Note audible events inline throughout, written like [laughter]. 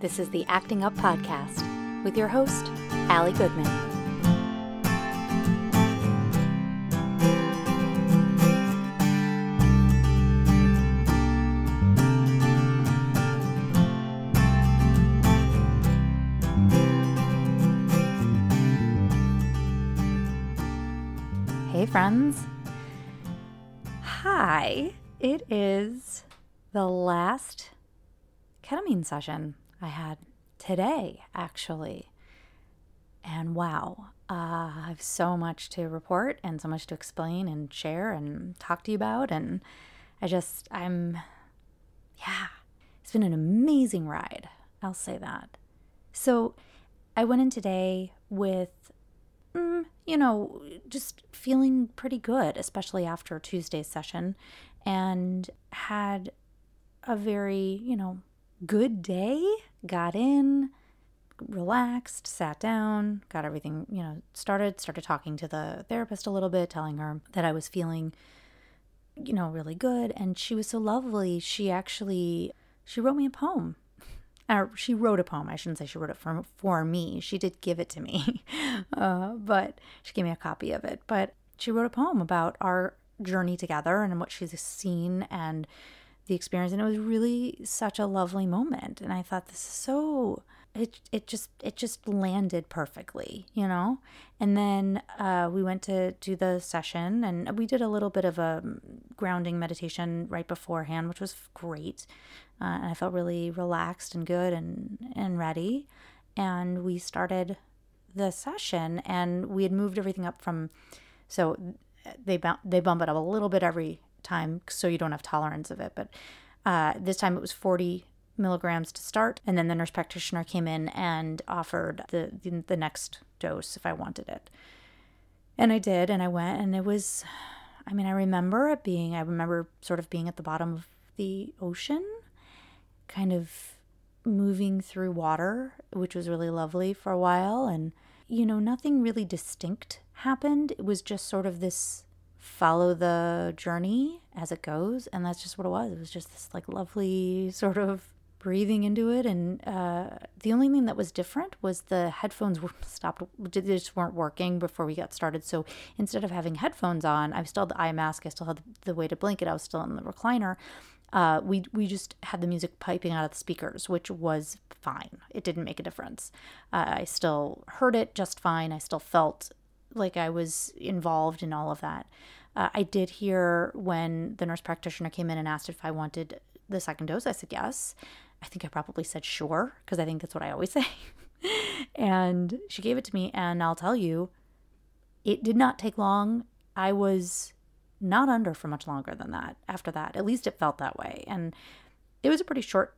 This is the Acting Up Podcast with your host, Ali Goodman. Hey, friends. Hi. It is the last ketamine session I had today, actually. And wow, uh, I have so much to report and so much to explain and share and talk to you about. And I just, I'm, yeah, it's been an amazing ride. I'll say that. So I went in today with, mm, you know, just feeling pretty good, especially after Tuesday's session, and had a very, you know, good day. Got in, relaxed, sat down, got everything, you know, started, started talking to the therapist a little bit, telling her that I was feeling, you know, really good. And she was so lovely. She actually, she wrote me a poem. [laughs] She wrote a poem. I shouldn't say she wrote it for, for me. She did give it to me, [laughs] uh, but she gave me a copy of it. But she wrote a poem about our journey together and what she's seen and the experience and it was really such a lovely moment and i thought this is so it it just it just landed perfectly you know? And then uh, we went to do the session and we did a little bit of a grounding meditation right beforehand which was great uh, and i felt really relaxed and good and and ready and we started the session and we had moved everything up from so they they bump it up a little bit every time so you don't have tolerance of it. But uh, this time it was 40 milligrams to start, and then the nurse practitioner came in and offered the, the, the next dose if I wanted it. And I did, and I went, and it was, I mean, I remember it being, I remember sort of being at the bottom of the ocean, kind of moving through water, which was really lovely for a while. And, you know, nothing really distinct happened. It was just sort of this follow the journey as it goes and that's just what it was it was just this like lovely sort of breathing into it and uh, the only thing that was different was the headphones [laughs] stopped they just weren't working before we got started so instead of having headphones on i still had the eye mask i still had the weighted blanket i was still in the recliner uh, we we just had the music piping out of the speakers, which was fine. It didn't make a difference. Uh, I still heard it just fine. I still felt like I was involved in all of that. Uh, I did hear when the nurse practitioner came in and asked if I wanted the second dose. I said yes. I think I probably said sure because I think that's what I always [laughs] say. and she gave it to me, and I'll tell you, it did not take long. I was not under for much longer than that after that. At least it felt that way. And it was a pretty short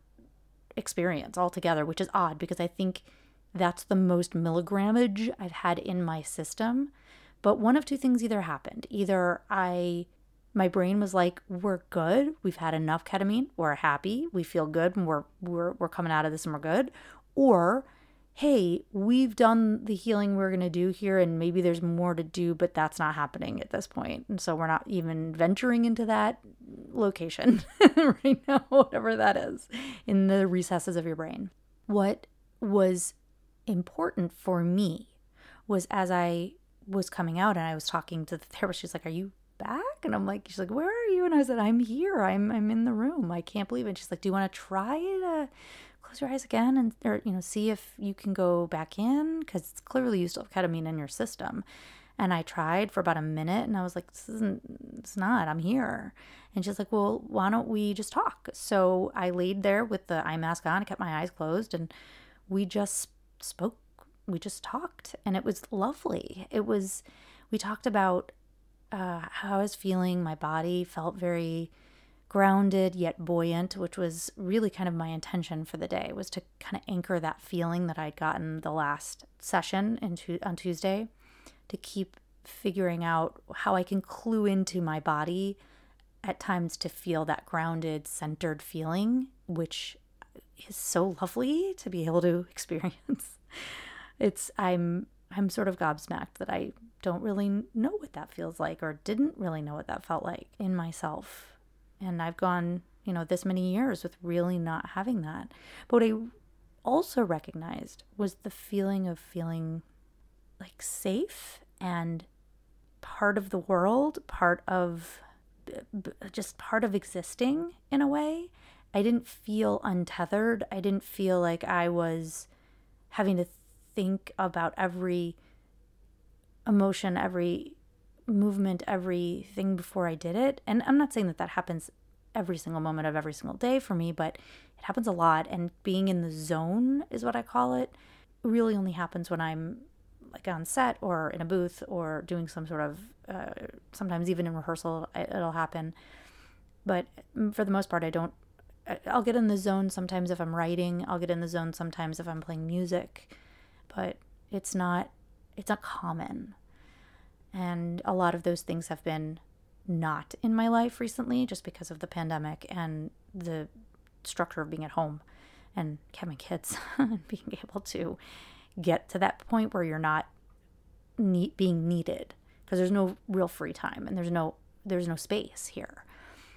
experience altogether, which is odd because I think that's the most milligrammage I've had in my system. But one of two things either happened. Either I my brain was like, we're good. We've had enough ketamine. We're happy. We feel good and we're we're we're coming out of this and we're good. Or hey, we've done the healing we're to do here and maybe there's more to do, but that's not happening at this point. And so we're not even venturing into that location [laughs] right now, [laughs] whatever that is, in the recesses of your brain. What was important for me was as I was coming out and I was talking to the [laughs] therapist, she's like, Are you back? And I'm like, She's like, Where are you? And I said, I'm here. I'm I'm in the room. I can't believe it. She's like, Do you want to try to close your eyes again and or you know, see if you can go back in? Because it's clearly you still have ketamine in your system. And I tried for about a minute and I was like, This isn't it's not, I'm here. And she's like, Well, why don't we just talk? So I laid there with the eye mask on, I kept my eyes closed and we just spoke we just talked and it was lovely. It was we talked about uh, how i was feeling. My body felt very grounded yet buoyant which was really kind of my intention for the day was to kind of anchor that feeling that i'd gotten the last session into on tuesday to keep figuring out how i can clue into my body at times to feel that grounded centered feeling which is so lovely to be able to [laughs] experience. It's I'm I'm sort of gobsmacked that I don't really know what that feels like or didn't really know what that felt like in myself. And I've gone, you know, this many years with really not having that. But what I also recognized was the feeling of feeling like safe and part of the world, part of just part of existing in a way. I didn't feel untethered. I didn't feel like I was having to think about every emotion, every movement, everything before I did it. And I'm not saying that that happens every single moment of every single day for me, but it happens a lot. And being in the zone is what I call it. really only happens when I'm like on set or in a booth or doing some sort of, uh, sometimes even in rehearsal, it'll happen. But for the most part, I don't. I'll get in the zone sometimes if I'm writing. I'll get in the zone sometimes if I'm playing music, but it's not. It's not common. And a lot of those things have been not in my life recently just because of the pandemic and the structure of being at home and having kids [laughs] and being able to get to that point where you're not being needed because there's no real free time and there's no there's no space here.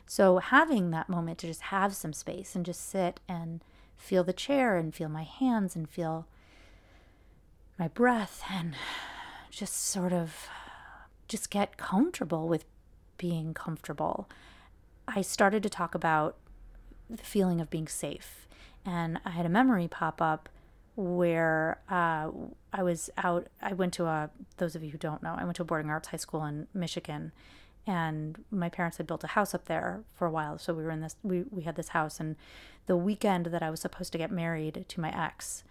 So having that moment to just have some space and just sit and feel the chair and feel my hands and feel my breath and just sort of just get comfortable with being comfortable. I started to talk about the feeling of being safe. And I had a memory pop up where uh, I was out. I went to a, those of you who don't know, I went to a boarding arts high school in Michigan. And my parents had built a house up there for a while. So we were in this, we, we had this house. And the weekend that I was supposed to get married to my ex,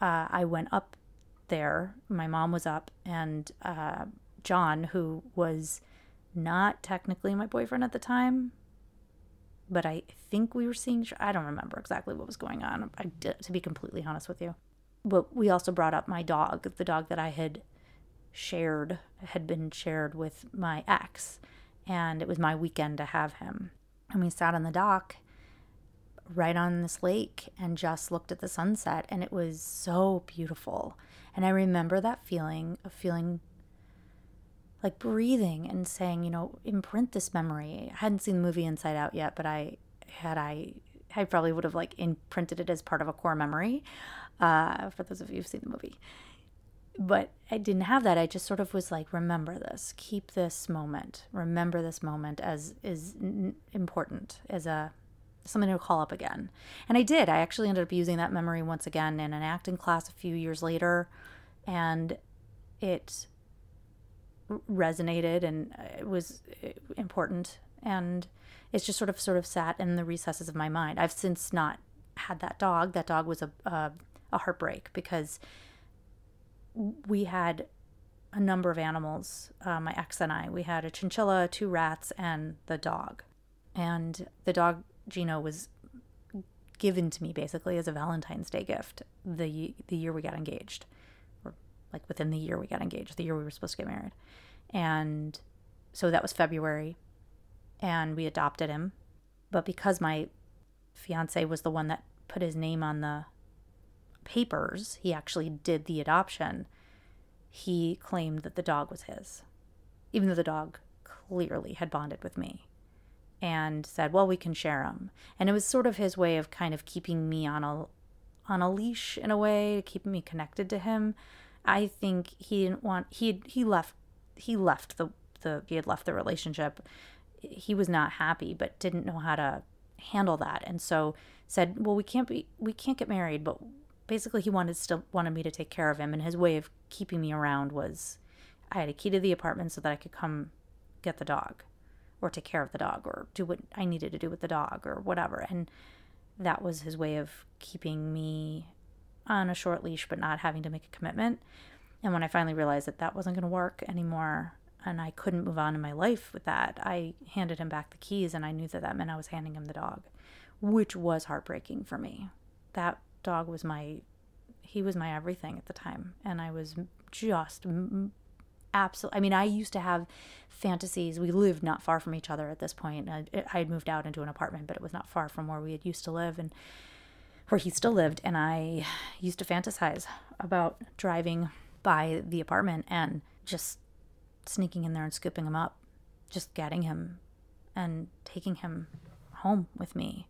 uh, I went up there. My mom was up, and uh, John, who was not technically my boyfriend at the time, but I think we were seeing. I don't remember exactly what was going on. I to be completely honest with you. But we also brought up my dog, the dog that I had shared, had been shared with my ex, and it was my weekend to have him. And we sat on the dock right on this lake and just looked at the sunset, and it was so beautiful. And I remember that feeling of feeling like breathing and saying, you know, imprint this memory. I hadn't seen the movie Inside Out yet, but I had I I probably would have like imprinted it as part of a core memory. Uh, for those of you who've seen the movie, but I didn't have that. I just sort of was like, remember this, keep this moment, remember this moment as is important as a something to call up again. And I did. I actually ended up using that memory once again in an acting class a few years later, and it resonated and uh, it was uh, important and it's just sort of sort of sat in the recesses of my mind i've since not had that dog that dog was a, a, a heartbreak because we had a number of animals uh, my ex and i we had a chinchilla two rats and the dog and the dog gino was given to me basically as a valentine's day gift the the year we got engaged or like within the year we got engaged, the year we were supposed to get married. And so that was February and we adopted him. But because my fiance was the one that put his name on the papers, he actually did the adoption. He claimed that the dog was his, even though the dog clearly had bonded with me and said, "Well, we can share him." And it was sort of his way of kind of keeping me on a on a leash in a way, keeping me connected to him I think he didn't want he he left he left the the he had left the relationship. He was not happy, but didn't know how to handle that, and so said, "Well, we can't be we can't get married." But basically, he wanted still wanted me to take care of him, and his way of keeping me around was I had a key to the apartment so that I could come get the dog, or take care of the dog, or do what I needed to do with the dog, or whatever, and that was his way of keeping me on a short leash but not having to make a commitment. And when I finally realized that that wasn't going to work anymore and I couldn't move on in my life with that, I handed him back the keys and I knew that that meant I was handing him the dog, which was heartbreaking for me. That dog was my he was my everything at the time. And I was just absolutely I mean I used to have fantasies. We lived not far from each other at this point. I had moved out into an apartment but it was not far from where we had used to live and where he still lived. And I used to fantasize about driving by the apartment and just sneaking in there and scooping him up, just getting him and taking him home with me.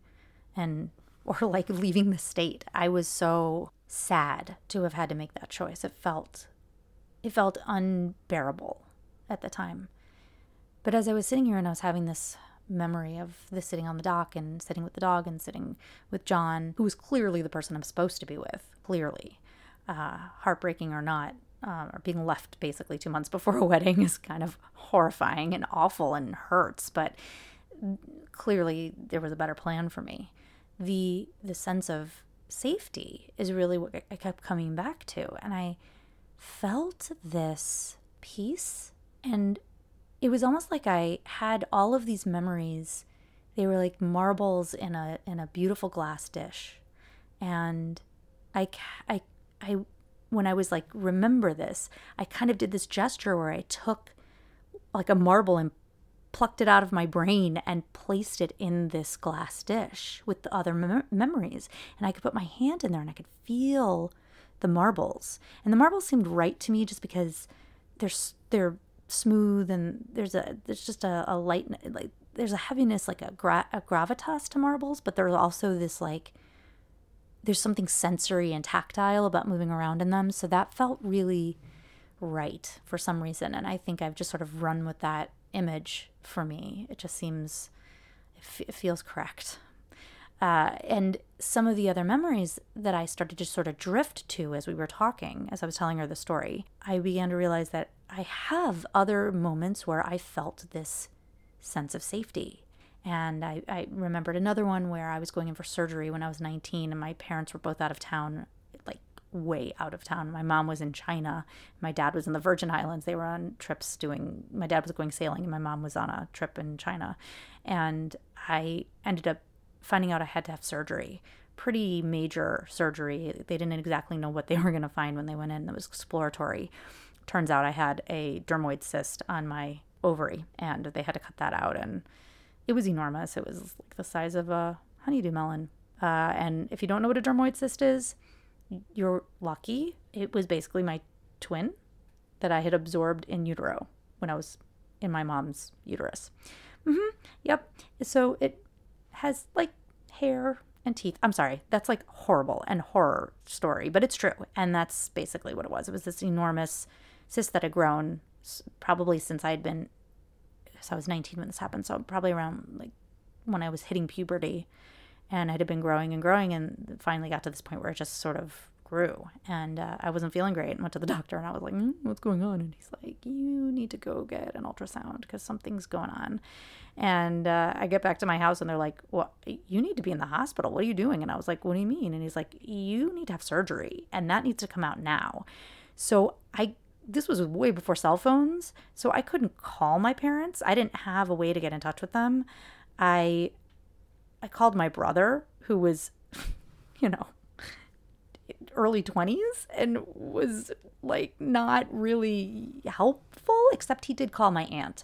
And [laughs] or like leaving the state. I was so sad to have had to make that choice. It felt it felt unbearable at the time. But as I was sitting here and I was having this memory of the sitting on the dock and sitting with the dog and sitting with John, who was clearly the person I'm supposed to be with, clearly, uh, heartbreaking or not, uh, or being left basically two months before a [laughs] wedding is kind of horrifying and awful and hurts. But clearly, there was a better plan for me. The the sense of safety is really what I kept coming back to, and I felt this peace and it was almost like I had all of these memories. They were like marbles in a in a beautiful glass dish. And I I I when I was like remember this, I kind of did this gesture where I took like a marble and plucked it out of my brain and placed it in this glass dish with the other mem- memories. And I could put my hand in there and I could feel the marbles. And the marbles seemed right to me just because they're they're smooth and there's a there's just a, a light like there's a heaviness like a, gra- a gravitas to marbles, but there's also this like there's something sensory and tactile about moving around in them. So that felt really right for some reason. And I think I've just sort of run with that image for me. It just seems, it, f- it feels correct. Uh, and some of the other memories that I started to sort of drift to as we were talking, as I was telling her the story, I began to realize that I have other moments where I felt this sense of safety. And I, I remembered another one where I was going in for surgery when I was 19, and my parents were both out of town, way out of town. My mom was in China, my dad was in the Virgin Islands. They were on trips doing, my dad was going sailing, and my mom was on a trip in China. And I ended up finding out I had to have surgery. Pretty major surgery. They didn't exactly know what they were going to find when they went in. It was exploratory. Turns out I had a dermoid cyst on my ovary, and they had to cut that out. And it was enormous. It was like the size of a honeydew melon. Uh, and if you don't know what a dermoid cyst is, you're lucky. It was basically my twin that I had absorbed in utero when I was in my mom's uterus. Mm-hmm. Yep. So it has like hair and teeth. I'm sorry, that's like horrible and horror story, but it's true. And that's basically what it was. It was this enormous cyst that had grown probably since I had been, so I was 19 when this happened. So probably around like when I was hitting puberty and it had been growing and growing and finally got to this point where it just sort of grew and uh, I wasn't feeling great and went to the [laughs] doctor and I was like, mm, what's going on? And he's like, you need to go get an ultrasound because something's going on. And uh, I get back to my house and they're like, well, you need to be in the hospital. What are you doing? And I was like, what do you mean? And he's like, you need to have surgery and that needs to come out now. So I this was way before cell phones, so I couldn't call my parents. I didn't have a way to get in touch with them. I I called my brother who was [laughs] you know early 20s and was like not really helpful except he did call my aunt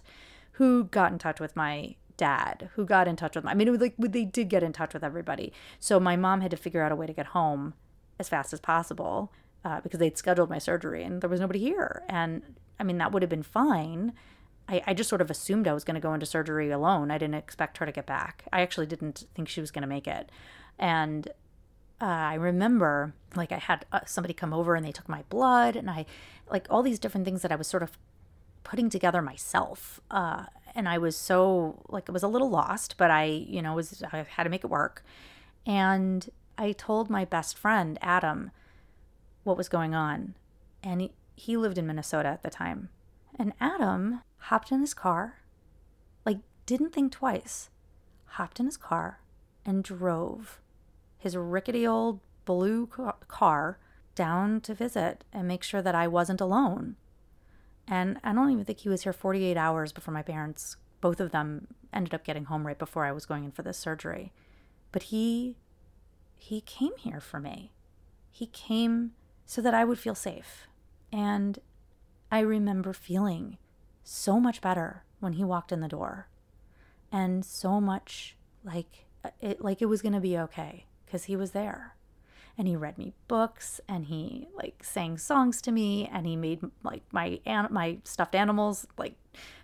who got in touch with my dad who got in touch with my, I mean it was like they did get in touch with everybody. So my mom had to figure out a way to get home as fast as possible uh, because they'd scheduled my surgery and there was nobody here. And I mean that would have been fine I, I just sort of assumed I was going to go into surgery alone. I didn't expect her to get back. I actually didn't think she was going to make it. And uh, I remember like I had uh, somebody come over and they took my blood and I like all these different things that I was sort of putting together myself. Uh, and I was so like it was a little lost, but I you know was I had to make it work. And I told my best friend Adam what was going on, and he, he lived in Minnesota at the time. And Adam hopped in his car, like didn't think twice, hopped in his car and drove his rickety old blue car down to visit and make sure that I wasn't alone. And I don't even think he was here 48 hours before my parents, both of them, ended up getting home right before I was going in for this surgery. But he he came here for me. He came so that I would feel safe. And I remember feeling so much better when he walked in the door and so much like it like it was going to be okay because he was there and he read me books and he like sang songs to me and he made like my my stuffed animals like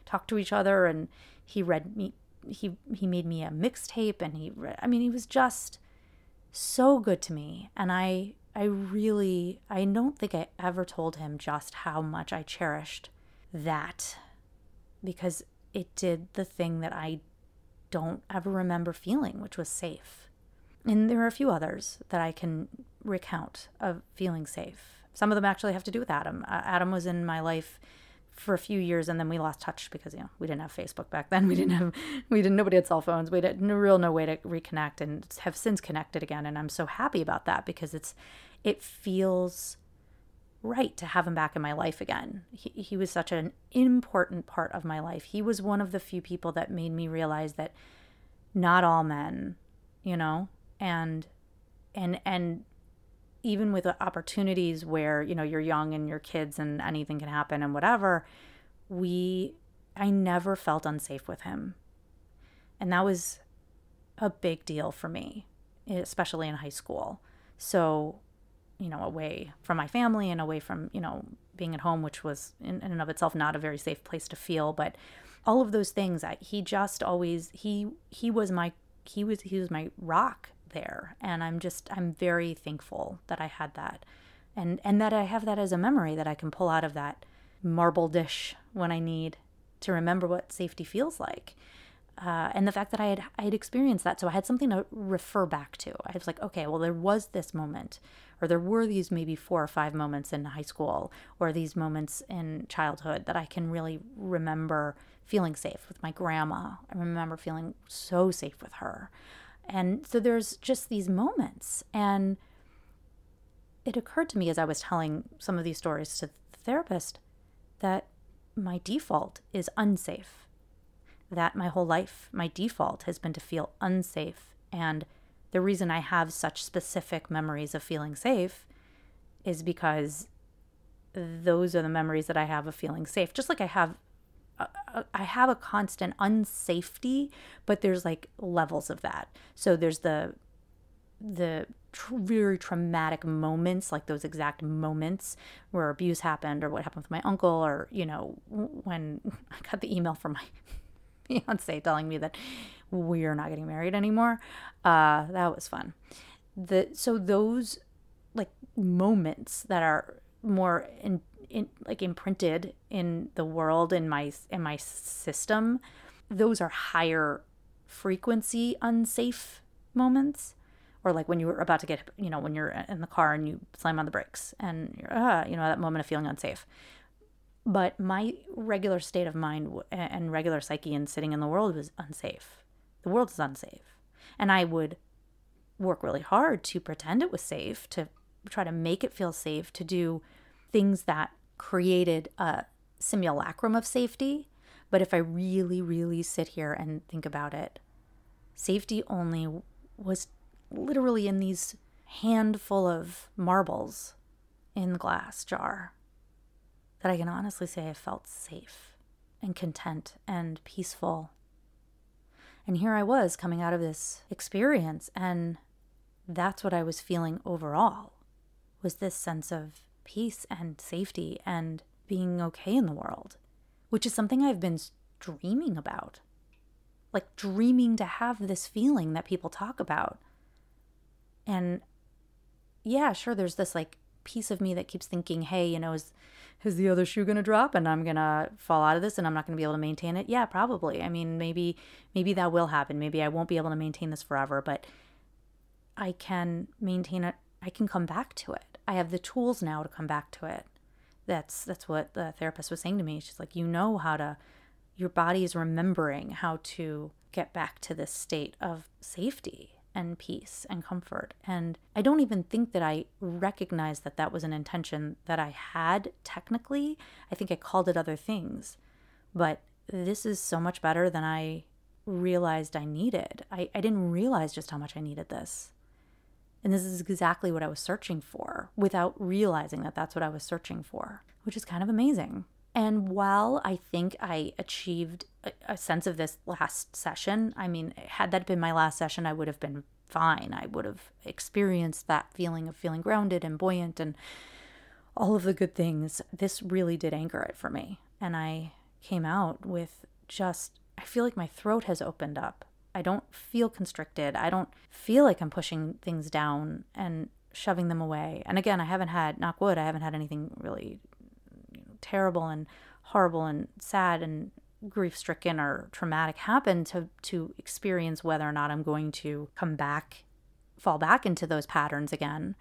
talk to each other and he read me he he made me a mixtape and he read, I mean he was just so good to me. And I, I really, I don't think I ever told him just how much I cherished that because it did the thing that I don't ever remember feeling, which was safe. And there are a few others that I can recount of feeling safe. Some of them actually have to do with Adam. Uh, Adam was in my life for a few years and then we lost touch because you know we didn't have facebook back then [laughs] we didn't have we didn't nobody had cell phones we had no real no way to reconnect and have since connected again and i'm so happy about that because it's it feels right to have him back in my life again. He, he was such an important part of my life. He was one of the few people that made me realize that not all men you know and and and even with opportunities where you know you're young and your kids and anything can happen and whatever we i never felt unsafe with him. And that was a big deal for me especially in high school. So you know away from my family and away from you know being at home which was in, in and of itself not a very safe place to feel. But all of those things I, he just always he he was my he was he was my rock there. And i'm just i'm very thankful that i had that. And and that i have that as a memory that i can pull out of that marble dish when i need to remember what safety feels like. Uh, and the fact that I had I had experienced that, so I had something to refer back to. I was like, okay, well, there was this moment, or there were these maybe four or five moments in high school, or these moments in childhood that I can really remember feeling safe with my grandma. I remember feeling so safe with her. And so there's just these moments. And it occurred to me as I was telling some of these stories to the therapist that my default is unsafe. That my whole life, my default has been to feel unsafe. And the reason I have such specific memories of feeling safe is because those are the memories that I have of feeling safe. Just like I have uh, uh, I have a constant unsafety, but there's like levels of that. So there's the the tr- very traumatic moments, like those exact moments where abuse happened, or what happened with my uncle, or you know when [laughs] I got the email from my [laughs] fiance telling me that we're not getting married anymore. Uh, that was fun. The so those like moments that are more in in, like imprinted in the world in my in my system those are higher frequency unsafe moments or like when you were about to get you know when you're in the car and you slam on the brakes and you're ah, you know that moment of feeling unsafe but my regular state of mind and regular psyche and sitting in the world was unsafe the world is unsafe and i would work really hard to pretend it was safe to try to make it feel safe to do things that created a simulacrum of safety. But if I really, really sit here and think about it, safety only was literally in these handful of marbles in the glass jar that I can honestly say I felt safe and content and peaceful. And here I was coming out of this experience, and that's what I was feeling overall was this sense of peace and safety and being okay in the world, which is something I've been dreaming about. Like dreaming to have this feeling that people talk about. And yeah, sure, there's this like piece of me that keeps thinking, hey, you know, is is the other shoe going to drop and I'm going to fall out of this and I'm not going to be able to maintain it? Yeah, probably. I mean, maybe maybe that will happen. Maybe I won't be able to maintain this forever, but I can maintain it. I can come back to it. I have the tools now to come back to it. That's that's what the therapist was saying to me. She's like, you know how to your body is remembering how to get back to this state of safety and peace and comfort. And I don't even think that I recognized that that was an intention that I had technically. I think I called it other things. But this is so much better than I realized I needed. I, I didn't realize just how much I needed this. And this is exactly what I was searching for without realizing that that's what I was searching for, which is kind of amazing. And while I think I achieved a, a sense of this last session, I mean, had that been my last session, I would have been fine. I would have experienced that feeling of feeling grounded and buoyant and all of the good things. This really did anchor it for me. And I came out with just, I feel like my throat has opened up. I don't feel constricted. I don't feel like I'm pushing things down and shoving them away. And again, I haven't had, knock wood, I haven't had anything really terrible and horrible and sad and grief stricken or traumatic happen to to experience whether or not I'm going to come back fall back into those patterns again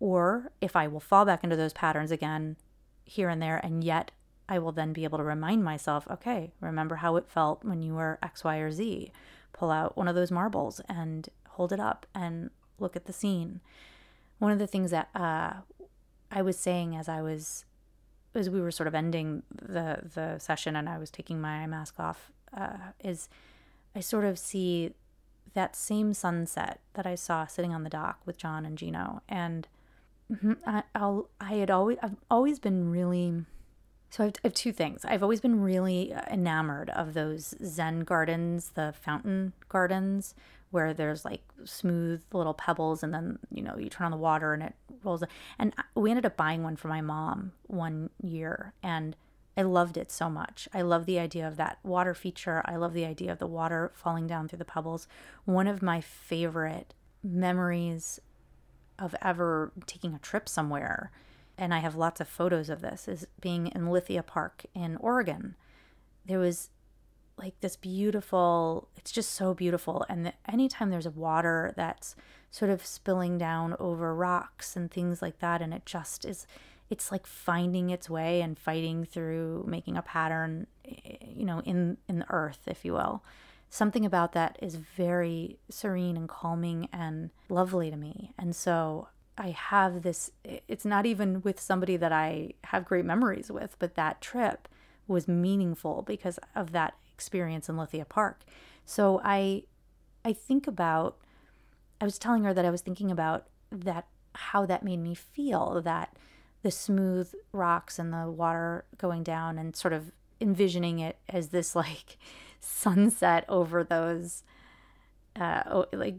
or if I will fall back into those patterns again here and there and yet I will then be able to remind myself, okay, remember how it felt when you were X, Y, or Z. Pull out one of those marbles and hold it up and look at the scene. One of the things that uh, I was saying as I was, as we were sort of ending the the session and I was taking my mask off, uh, is I sort of see that same sunset that I saw sitting on the dock with John and Gino, and mm-hmm, I, I'll I had always I've always been really so I have, I have, two things. I've always been really enamored of those Zen gardens, the fountain gardens, where there's like smooth little pebbles, and then you know you turn on the water and it rolls. And we ended up buying one for my mom one year, and I loved it so much. I love the idea of that water feature. I love the idea of the water falling down through the pebbles. One of my favorite memories of ever taking a trip somewhere and I have lots of photos of this, is being in Lithia Park in Oregon. There was like this beautiful, it's just so beautiful. And the, anytime there's a water that's sort of spilling down over rocks and things like that, and it just is, it's like finding its way and fighting through making a pattern, eh, you know, in, in the earth, if you will. Something about that is very serene and calming and lovely to me. And so I have this, it's not even with somebody that I have great memories with, but that trip was meaningful because of that experience in Lithia Park. So I, I think about, I was telling her that I was thinking about that, how that made me feel that the smooth rocks and the water going down and sort of envisioning it as this [laughs] like sunset over those uh, like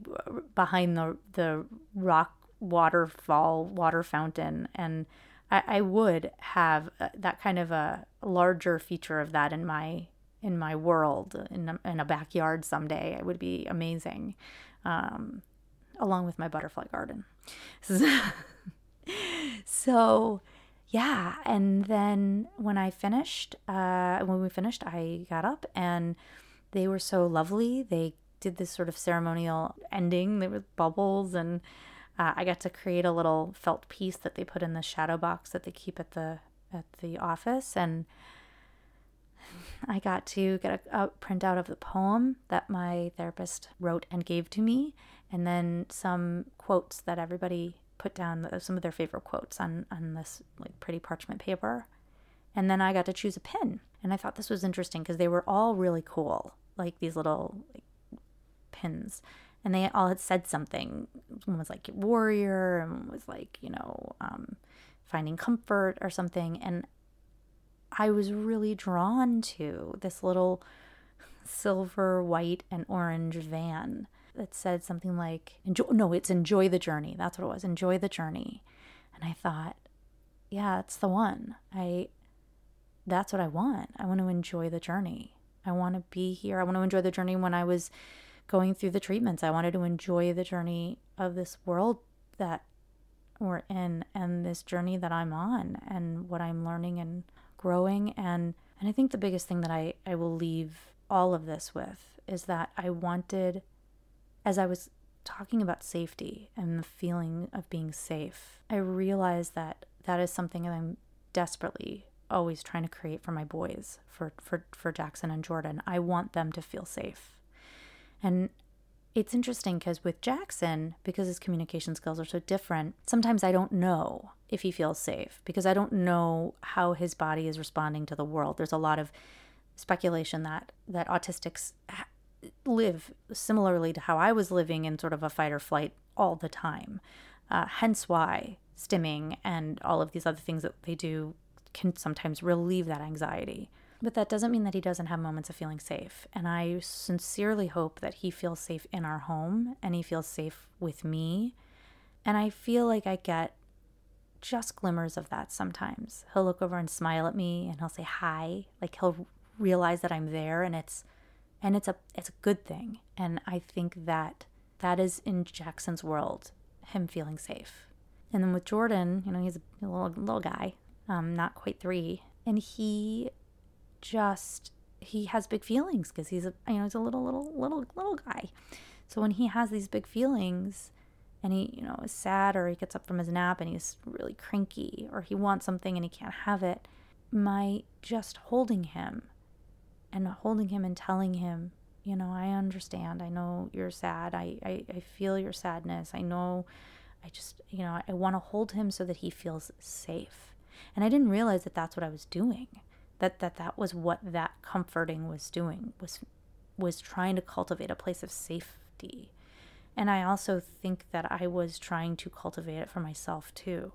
behind the the rock waterfall, water fountain, and I, I would have uh, that kind of a larger feature of that in my in my world in a, in a backyard someday. It would be amazing, um, along with my butterfly garden. [laughs] so, yeah, and then when I finished, uh, when we finished, I got up and they were so lovely. They did this sort of ceremonial ending. There were bubbles and uh, I got to create a little felt piece that they put in the shadow box that they keep at the at the office, and I got to get a, a printout of the poem that my therapist wrote and gave to me, and then some quotes that everybody put down uh, some of their favorite quotes on on this like pretty parchment paper, and then I got to choose a pin, and I thought this was interesting because they were all really cool, like these little like, pins and they all had said something. One was like warrior, and was like you know um, finding comfort or something. And I was really drawn to this little silver, white, and orange van that said something like enjoy. No, it's enjoy the journey. That's what it was. Enjoy the journey. And I thought, yeah, that's the one. I that's what I want. I want to enjoy the journey. I want to be here. I want to enjoy the journey when I was going through the treatments. I wanted to enjoy the journey of this world that we're in and this journey that I'm on and what I'm learning and growing and and I think the biggest thing that I, I will leave all of this with is that I wanted as I was talking about safety and the feeling of being safe, I realized that that is something that I'm desperately always trying to create for my boys, for, for, for Jackson and Jordan. I want them to feel safe. And it's interesting because with Jackson, because his communication skills are so different, sometimes I don't know if he feels safe because I don't know how his body is responding to the world. There's a lot of speculation that that autistics live similarly to how I was living in sort of a fight or flight all the time. Uh, hence why stimming and all of these other things that they do can sometimes relieve that anxiety. But that doesn't mean that he doesn't have moments of feeling safe. And I sincerely hope that he feels safe in our home and he feels safe with me. And I feel like I get just glimmers of that sometimes. He'll look over and smile at me and he'll say hi. Like he'll realize that I'm there and it's And it's a it's a good thing. And I think that that is in Jackson's world, him feeling safe. And then with Jordan, you know, he's a little little guy, um, not quite three, and he just he has big feelings because he's a you know he's a little little little little guy. So when he has these big feelings, and he you know is sad or he gets up from his nap and he's really cranky or he wants something and he can't have it, my just holding him and holding him and telling him you know i understand. I know you're sad. I i, I feel your sadness. I know i just you know i want to hold him so that he feels safe. And i didn't realize that that's what i was doing that that that was what that comforting was doing was was trying to cultivate a place of safety. And i also think that i was trying to cultivate it for myself too.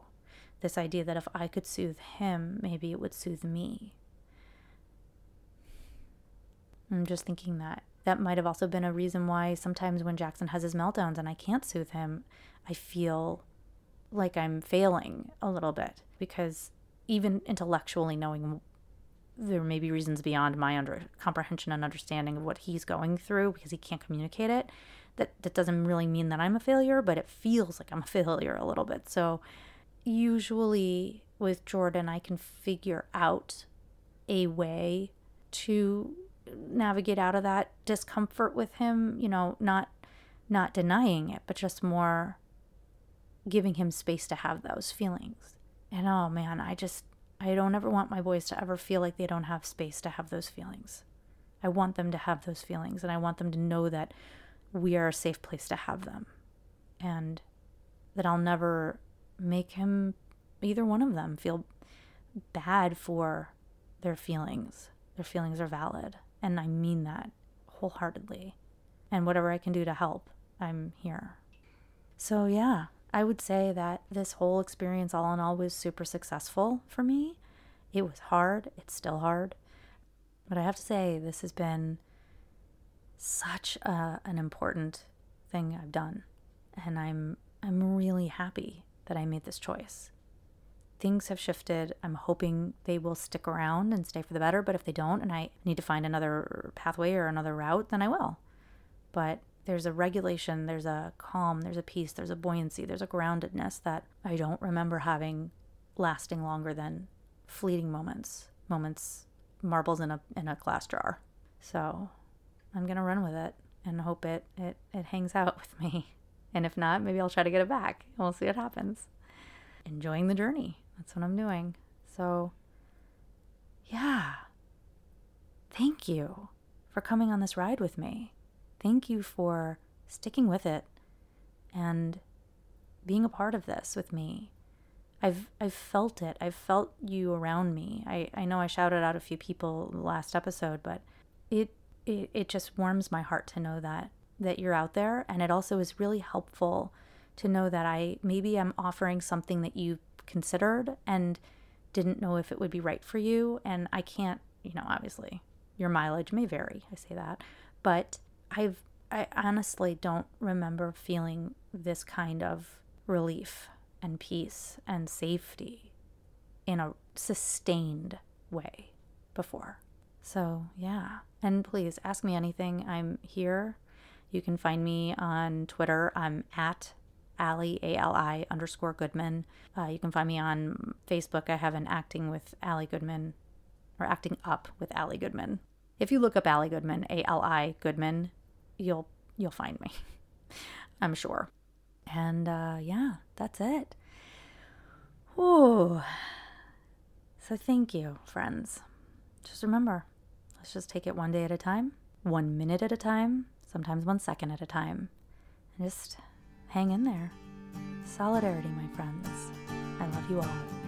This idea that if i could soothe him maybe it would soothe me. I'm just thinking that that might have also been a reason why sometimes when jackson has his meltdowns and i can't soothe him i feel like i'm failing a little bit. Because even intellectually knowing there may be reasons beyond my under comprehension and understanding of what he's going through because he can't communicate it. That that doesn't really mean that I'm a failure, but it feels like I'm a [laughs] failure a little bit. So usually with Jordan, I can figure out a way to navigate out of that discomfort with him, you know, not not denying it, but just more giving him space to have those feelings. And oh man, I just I don't ever want my boys to ever feel like they don't have space to have those feelings. I want them to have those feelings and I want them to know that we are a safe place to have them. And that I'll never make him, either one of them, feel bad for their feelings. Their feelings are valid. And I mean that wholeheartedly. And whatever I can do to help, I'm here. So, yeah, I would say that this whole experience, all in all, was super successful for me. It was hard, it's still hard. But I have to say, this has been such a, an important thing I've done. And I'm, I'm really happy that I made this choice. Things have shifted. I'm hoping they will stick around and stay for the better. But if they don't, and I need to find another pathway or another route, then I will. But there's a regulation, there's a calm, there's a peace, there's a buoyancy, there's a groundedness that I don't remember having lasting longer than fleeting moments, moments, marbles in a in a glass jar. So I'm gonna run with it and hope it it it hangs out [laughs] with me. And if not, maybe I'll try to get it back. We'll see what happens. Enjoying the journey. That's what I'm doing. So yeah. Thank you for coming on this ride with me thank you for sticking with it and being a part of this with me. I've I've felt it. I've felt you around me. I, I know I shouted out a few people last episode, but it, it it just warms my heart to know that that you're out there and it also is really helpful to know that I maybe I'm offering something that you considered and didn't know if it would be right for you and I can't, you know, obviously your mileage may vary. I say that, but I've I honestly don't remember feeling this kind of relief and peace and safety in a sustained way before. So, yeah. And please ask me anything. I'm here. You can find me on Twitter. I'm at Ali, A L I underscore Goodman. Uh, you can find me on Facebook. I have an Acting with Ali Goodman or Acting Up with Ali Goodman. If you look up Ali Goodman, A L I Goodman, you'll you'll find me. [laughs] I'm sure. And uh, yeah, that's it. Whoa. So thank you, friends. Just remember, let's just take it one day at a time, one minute at a time, sometimes one second at a time. And just hang in there. Solidarity, my friends. I love you all.